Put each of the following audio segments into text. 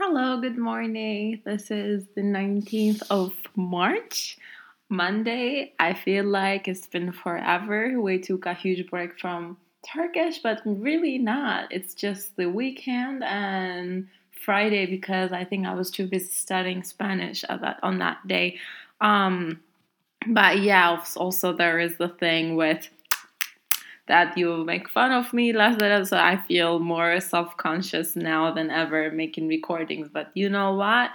Hello, good morning. This is the 19th of March, Monday. I feel like it's been forever. We took a huge break from Turkish, but really not. It's just the weekend and Friday because I think I was too busy studying Spanish at that, on that day. Um, but yeah, also there is the thing with that you make fun of me last night, so I feel more self conscious now than ever making recordings. But you know what?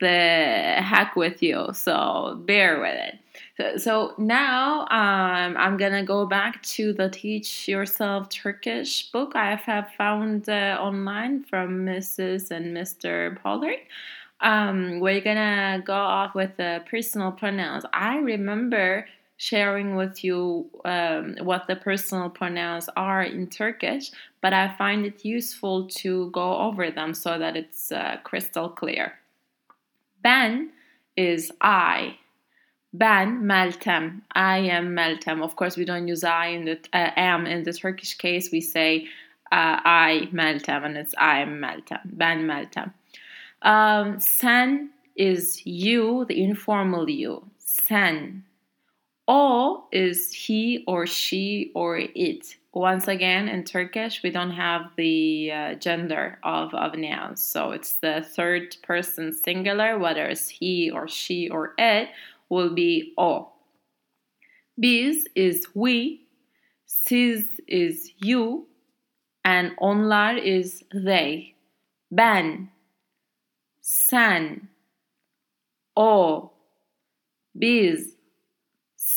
The heck with you, so bear with it. So, so now um, I'm gonna go back to the Teach Yourself Turkish book I have found uh, online from Mrs. and Mr. Pollard. Um, we're gonna go off with the personal pronouns. I remember sharing with you um, what the personal pronouns are in Turkish, but I find it useful to go over them so that it's uh, crystal clear. Ben is I. Ben Meltem. I am Meltem. Of course, we don't use I in the uh, am in the Turkish case. We say uh, I Meltem, and it's I am Meltem. Ben Meltem. Um, sen is you, the informal you. Sen o is he or she or it. Once again, in Turkish, we don't have the uh, gender of, of nouns. So it's the third person singular, whether it's he or she or it, will be o. Biz is we, siz is you, and onlar is they. Ben, sen, o, biz,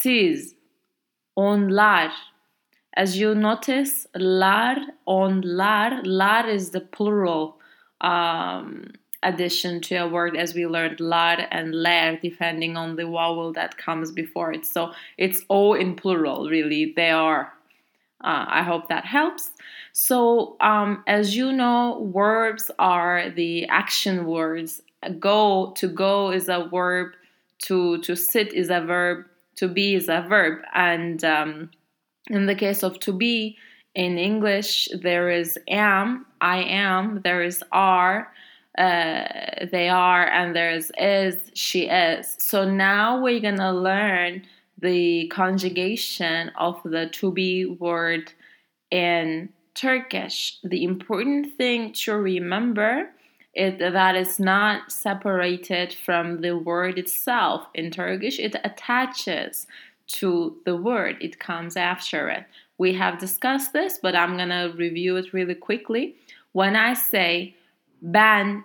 siz, onlar. As you notice, lar, onlar, lar lar is the plural um, addition to a word as we learned lar and ler depending on the vowel that comes before it. So it's all in plural, really. They are. Uh, I hope that helps. So, um, as you know, verbs are the action words. Go, to go is a verb, to, to sit is a verb, to be is a verb. And um, in the case of to be in English, there is am, I am, there is are, uh, they are, and there is is, she is. So now we're gonna learn the conjugation of the to be word in Turkish. The important thing to remember it, that is not separated from the word itself. In Turkish, it attaches to the word, it comes after it. We have discussed this, but I'm gonna review it really quickly. When I say ben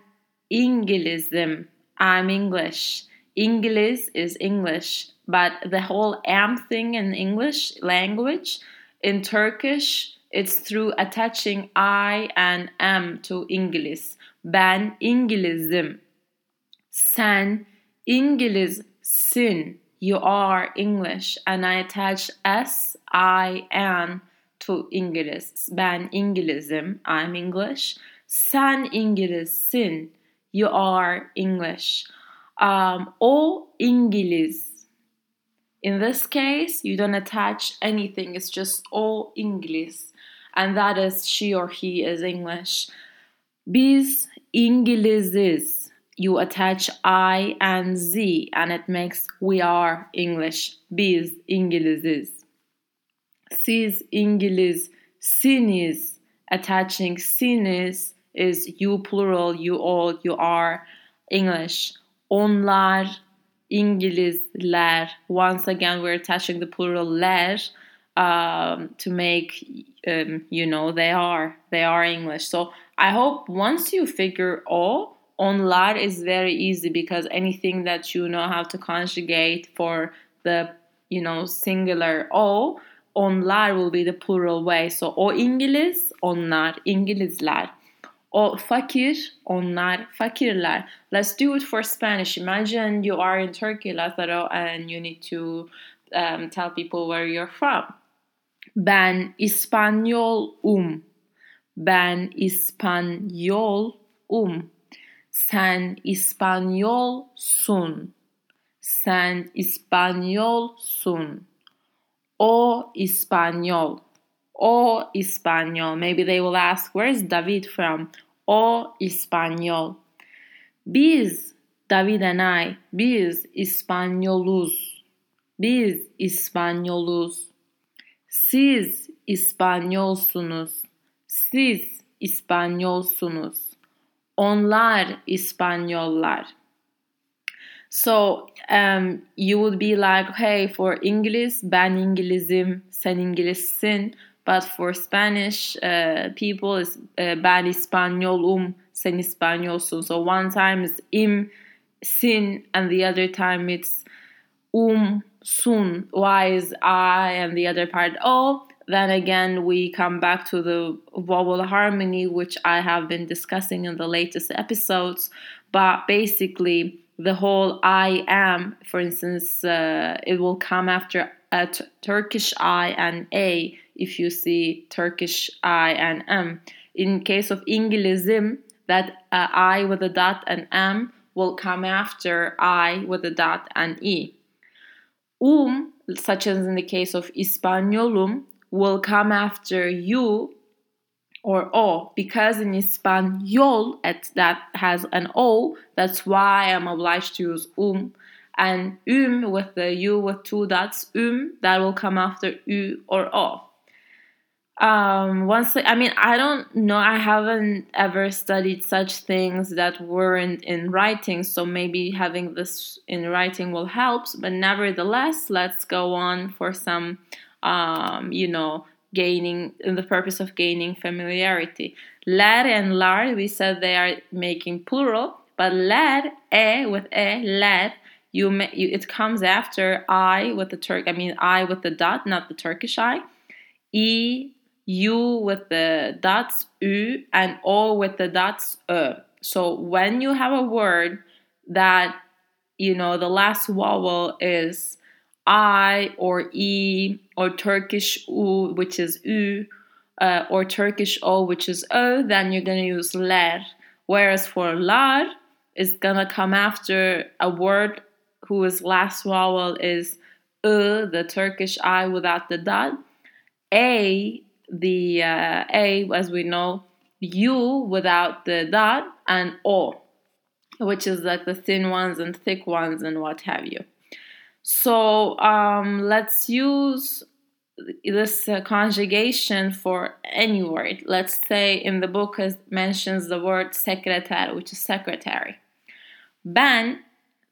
İngilizim, I'm English. Ingiliz is English, but the whole am thing in English language, in Turkish, it's through attaching I and am to English. Ben İngilizim. Sen İngilizsin. You are English. And I attach S, I, N to İngiliz. Ben İngilizim. I'm English. Sen İngilizsin. You are English. Um, o İngiliz. In this case, you don't attach anything. It's just o İngiliz. And that is she or he is English. Biz İngiliziz. You attach I and Z and it makes we are English. Biz İngiliziz. Siz İngilizsiniz. Attaching siniz is you plural, you all, you are English. Onlar İngilizler. Once again, we're attaching the plural ler um, to make um, you know they are they are English. So I hope once you figure all onlar is very easy because anything that you know how to conjugate for the you know singular o onlar will be the plural way. So o İngiliz, onlar İngilizler. O fakir, onlar fakirler. Let's do it for Spanish. Imagine you are in Turkey, Lazaro, and you need to um, tell people where you're from. Ben İspanyolum. Ben İspanyolum. Sen İspanyolsun. Sen İspanyolsun. O İspanyol. O İspanyol. Maybe they will ask, where is David from? O İspanyol. Biz, David and I, biz İspanyoluz. Biz İspanyoluz. Siz İspanyolsunuz. Siz İspanyolsunuz. Onlar İspanyollar. So um, you would be like, hey, for English, ben İngilizim, sen İngilizsin. But for Spanish uh, people, is uh, ben İspanyolum, sen İspanyolsun. So one time is im, sin, and the other time it's um, sun. Y is I, and the other part o. Then again, we come back to the vowel harmony, which I have been discussing in the latest episodes. But basically, the whole I am, for instance, uh, it will come after a t- Turkish I and A if you see Turkish I and M. In case of İngilizim, that uh, I with a dot and M will come after I with a dot and E. Um, such as in the case of İspanyolum, will come after you or O because in Espanol it, that has an O. That's why I'm obliged to use um. And um with the U with two dots, um, that will come after U or O. Um, once I mean I don't know I haven't ever studied such things that weren't in writing so maybe having this in writing will help but nevertheless let's go on for some um, you know gaining in the purpose of gaining familiarity. Ler and lar, we said they are making plural, but ler, e with e, ler, you, you it comes after I with the Turk. I mean I with the dot, not the Turkish I. E, U with the dots, U, and O with the dots, ö. So when you have a word that you know the last vowel is I or E or Turkish U, which is U, uh, or Turkish O, which is O, then you're going to use ler. Whereas for lar, it's going to come after a word whose last vowel is U, the Turkish I without the dot. A, the uh, A, as we know, U without the dot, and O, which is like the thin ones and thick ones and what have you. So um, let's use this uh, conjugation for any word. Let's say in the book it mentions the word sekreter, which is secretary. Ben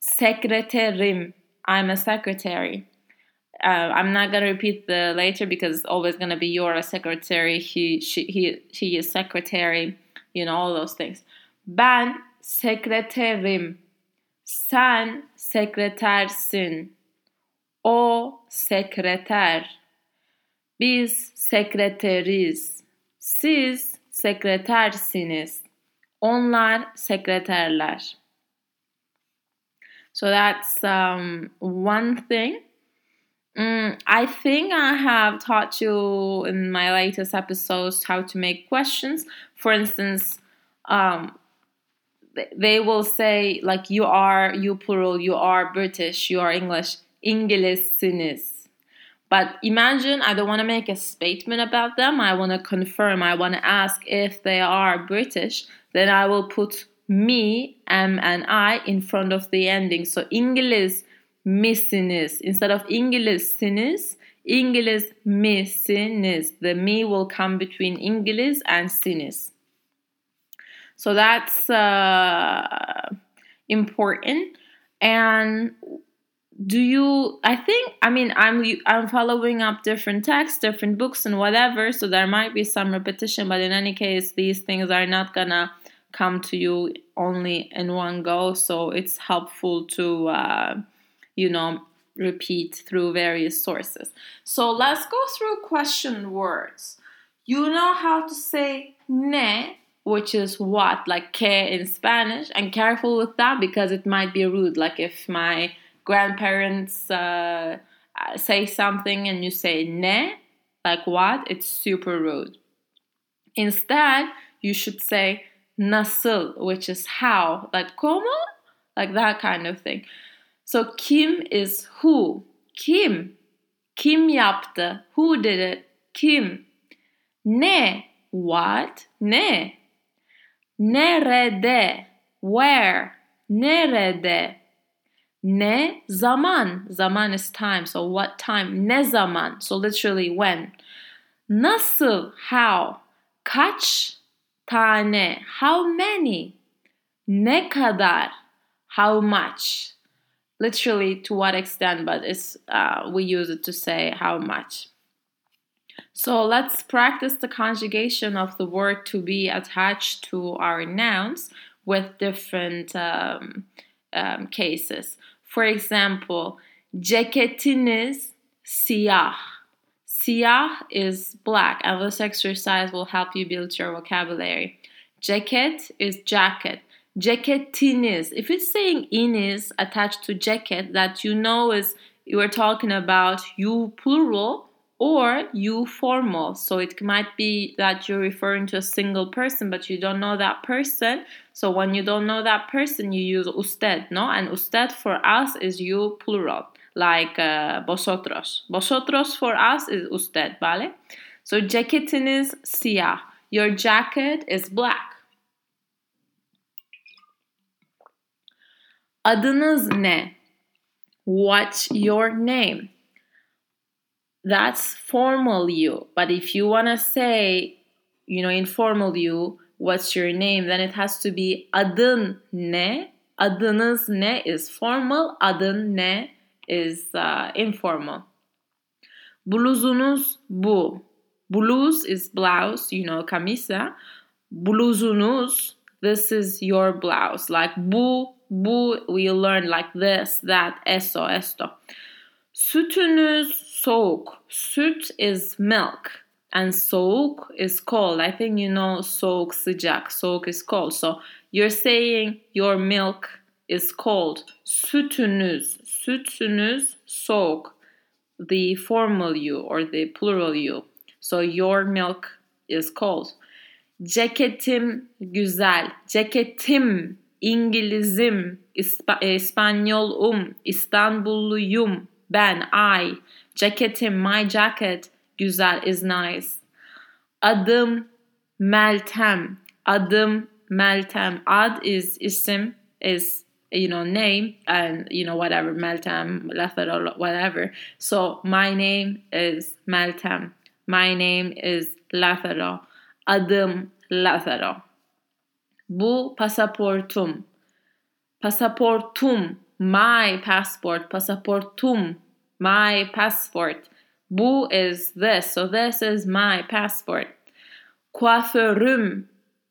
sekreterim. I'm a secretary. Uh, I'm not gonna repeat the later because it's always gonna be you're a secretary. He, she, he, she is secretary. You know all those things. Ben sekreterim. Sen sekretersin. O sekreter. Biz sekreteriz. Siz sekretersiniz. Onlar sekreterler. So that's um, one thing. Mm, I think I have taught you in my latest episodes how to make questions. For instance, um, they will say like you are you plural, you are British, you are English, İngilizsiniz. But imagine I don't want to make a statement about them. I want to confirm. I want to ask if they are British. Then I will put me, M, and I in front of the ending. So İngiliz misiniz instead of İngilizsiniz. İngiliz misiniz. The me will come between İngiliz and siniz. So that's uh, important. And do you i think i mean i'm i'm following up different texts different books and whatever so there might be some repetition but in any case these things are not gonna come to you only in one go so it's helpful to uh, you know repeat through various sources. So let's go through question words. You know how to say ne which is what like que in spanish? And careful with that because it might be rude like if my grandparents uh, say something and you say ne, like what, it's super rude. Instead, you should say nasıl, which is how, like como, like that kind of thing. So kim is who. Kim. Kim yaptı. Who did it? Kim. Ne. What? Ne. Nerede. Where. Nerede? Ne zaman? Zaman is time. So what time? Ne zaman? So literally when. Nasıl? How? Kaç tane? How many? Ne kadar? How much? Literally to what extent, but it's uh, we use it to say how much. So let's practice the conjugation of the word to be attached to our nouns with different um, um, cases. For example, ceketiniz siyah. Siyah is black, and this exercise will help you build your vocabulary. Jacket is jacket. Ceketiniz. If it's saying iniz attached to jacket, that you know is you are talking about you plural or you formal. So it might be that you're referring to a single person, but you don't know that person. So when you don't know that person, you use usted, no? And usted for us is you plural, like uh, vosotros. Vosotros for us is usted, ¿vale? So jacket is siyah. Your jacket is black. Adınız ne? What's your name? That's formal you. But if you want to say, you know, informal you, what's your name, then it has to be adın ne? Adınız ne is formal, adın ne is uh, informal. Bluzunuz bu. Bluz is blouse, you know, camisa. Bluzunuz, this is your blouse. Like bu, bu, we learn like this, that, eso, esto. Sütünüz soğuk. Süt is milk and soğuk is cold. I think you know soğuk sıcak. Soğuk is cold. So you're saying your milk is cold. Sütünüz. Sütünüz soğuk. The formal you or the plural you. So your milk is cold. Ceketim güzel. Ceketim İngilizim, İsp- İspanyolum, İstanbulluyum, ben, I. Ceketim, my jacket, güzel, is nice. Adım Meltem. Adım Meltem. Ad is isim, is you know name and you know whatever Meltem, Lethero, whatever. So my name is Meltem. My name is Lethero. Adım Lethero. Bu pasaportum. Pasaportum. My passport. Pasaportum my passport. Bu is this, so this is my passport. Kuaförüm,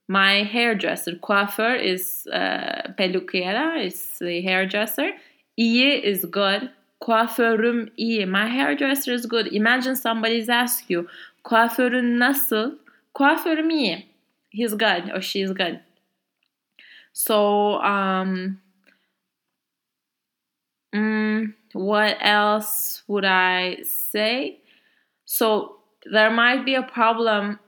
my hairdresser. Coiffeur is uh, peluquera, is the hairdresser. İyi is good. Kuaförüm iyi. My hairdresser is good. Imagine somebody's ask you, kuaförün nasıl? Kuaförüm iyi. He's good or she's good. So, um, mm, what else would I say? So there might be a problem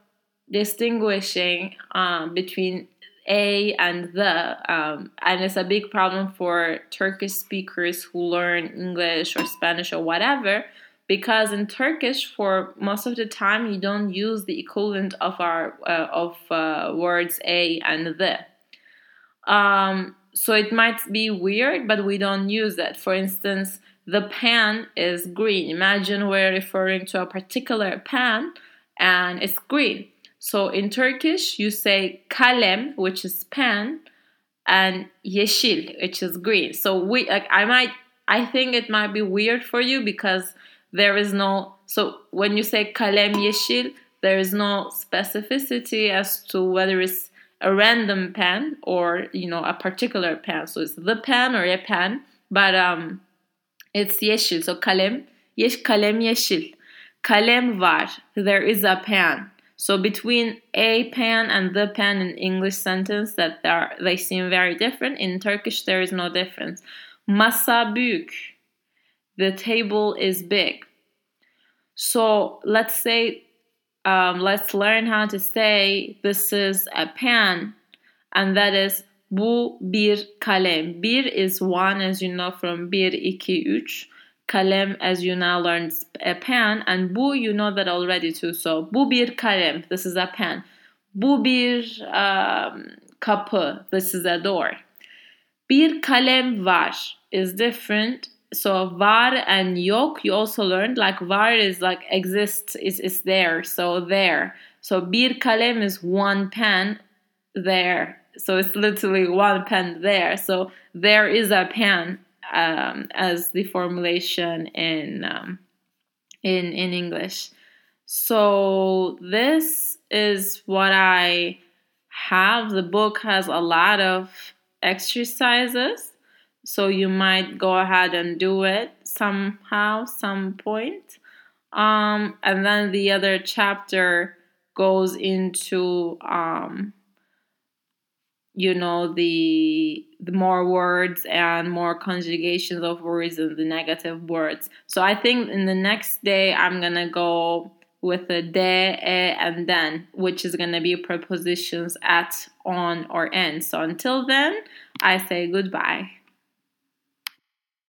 distinguishing um, between a and the, um, and it's a big problem for Turkish speakers who learn English or Spanish or whatever, because in Turkish, for most of the time, you don't use the equivalent of our uh, of uh, words a and the. Um, so it might be weird, but we don't use that. For instance, the pan is green. Imagine we're referring to a particular pan and it's green. So in Turkish, you say kalem, which is pen, and yeşil, which is green. So we like I might I think it might be weird for you because there is no so when you say kalem yeşil, there is no specificity as to whether it's a random pen or you know a particular pen. So it's the pen or a pen, but um it's yeşil. So kalem, yeş kalem yeşil. Kalem var. There is a pen. So between a pen and the pen in English sentence that they are, they seem very different. In Turkish there is no difference. Masa büyük. The table is big. So let's say um, let's learn how to say this is a pen and that is Bu bir kalem. Bir is one, as you know from bir, iki, üç. Kalem, as you now learned, a pen. And bu, you know that already too. So, bu bir kalem. This is a pen. Bu bir um, kapı. This is a door. Bir kalem var is different. So var and yok you also learned like var is like exists is is there so there. So bir kalem is one pen there. So it's literally one pen there. So there is a pen um, as the formulation in um, in in English. So this is what I have. The book has a lot of exercises. So you might go ahead and do it somehow, some point. Um, and then the other chapter goes into um, you know the the more words and more conjugations of words and the negative words. So I think in the next day I'm gonna go with a de, e, and then, which is gonna be prepositions at, on, or in. So until then, I say goodbye.